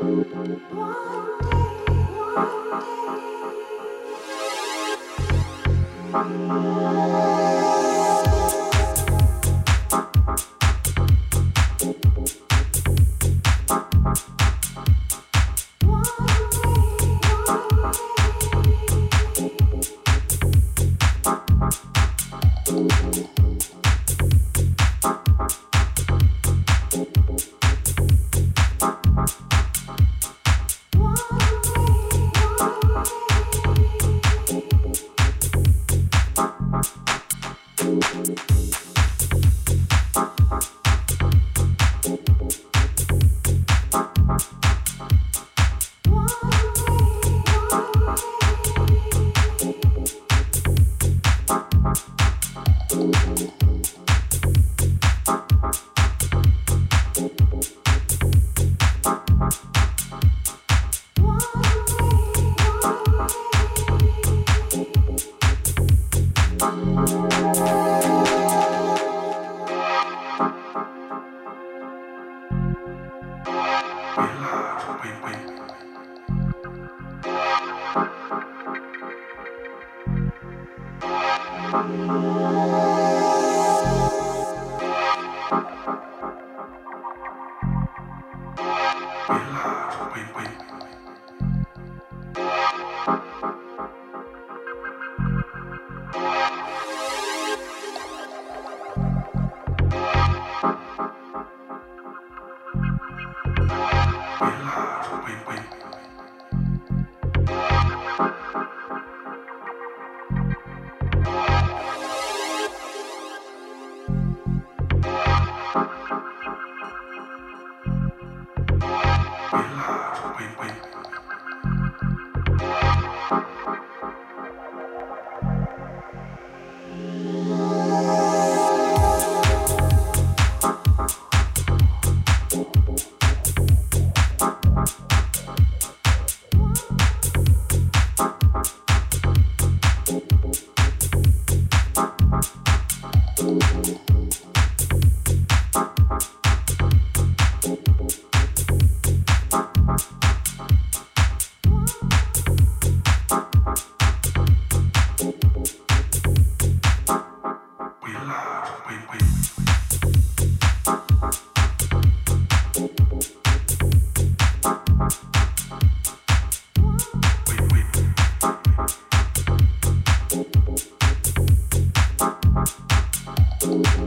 One day, one day.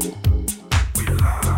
We love.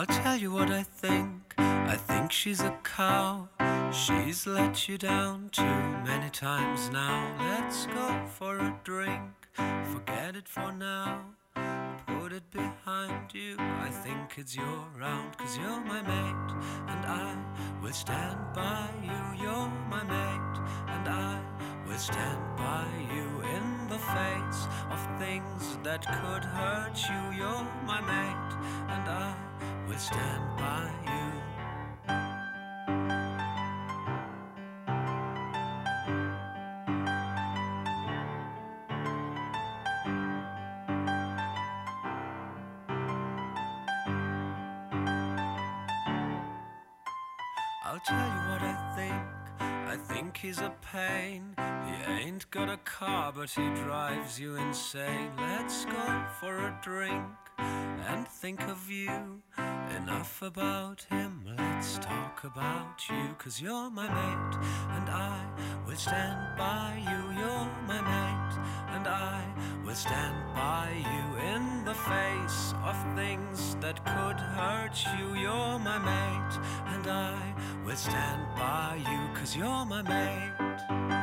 I'll tell you what I think. I think she's a cow. She's let you down too many times now. Let's go for a drink. Forget it for now. Put it behind you. I think it's your round, cause you're my mate. And I will stand by you. You're my mate. And I will stand by you in the face of things that could hurt you. You're my mate. And I will stand by you. I'll tell you what I think. I think he's a pain. He ain't got a car, but he drives you insane. Let's go for a drink and think of you. Enough about him, let's talk about you. Cause you're my mate, and I will stand by you. You're my mate, and I will stand by you in the face of things that could hurt you. You're my mate, and I will stand by you. Cause you're my mate.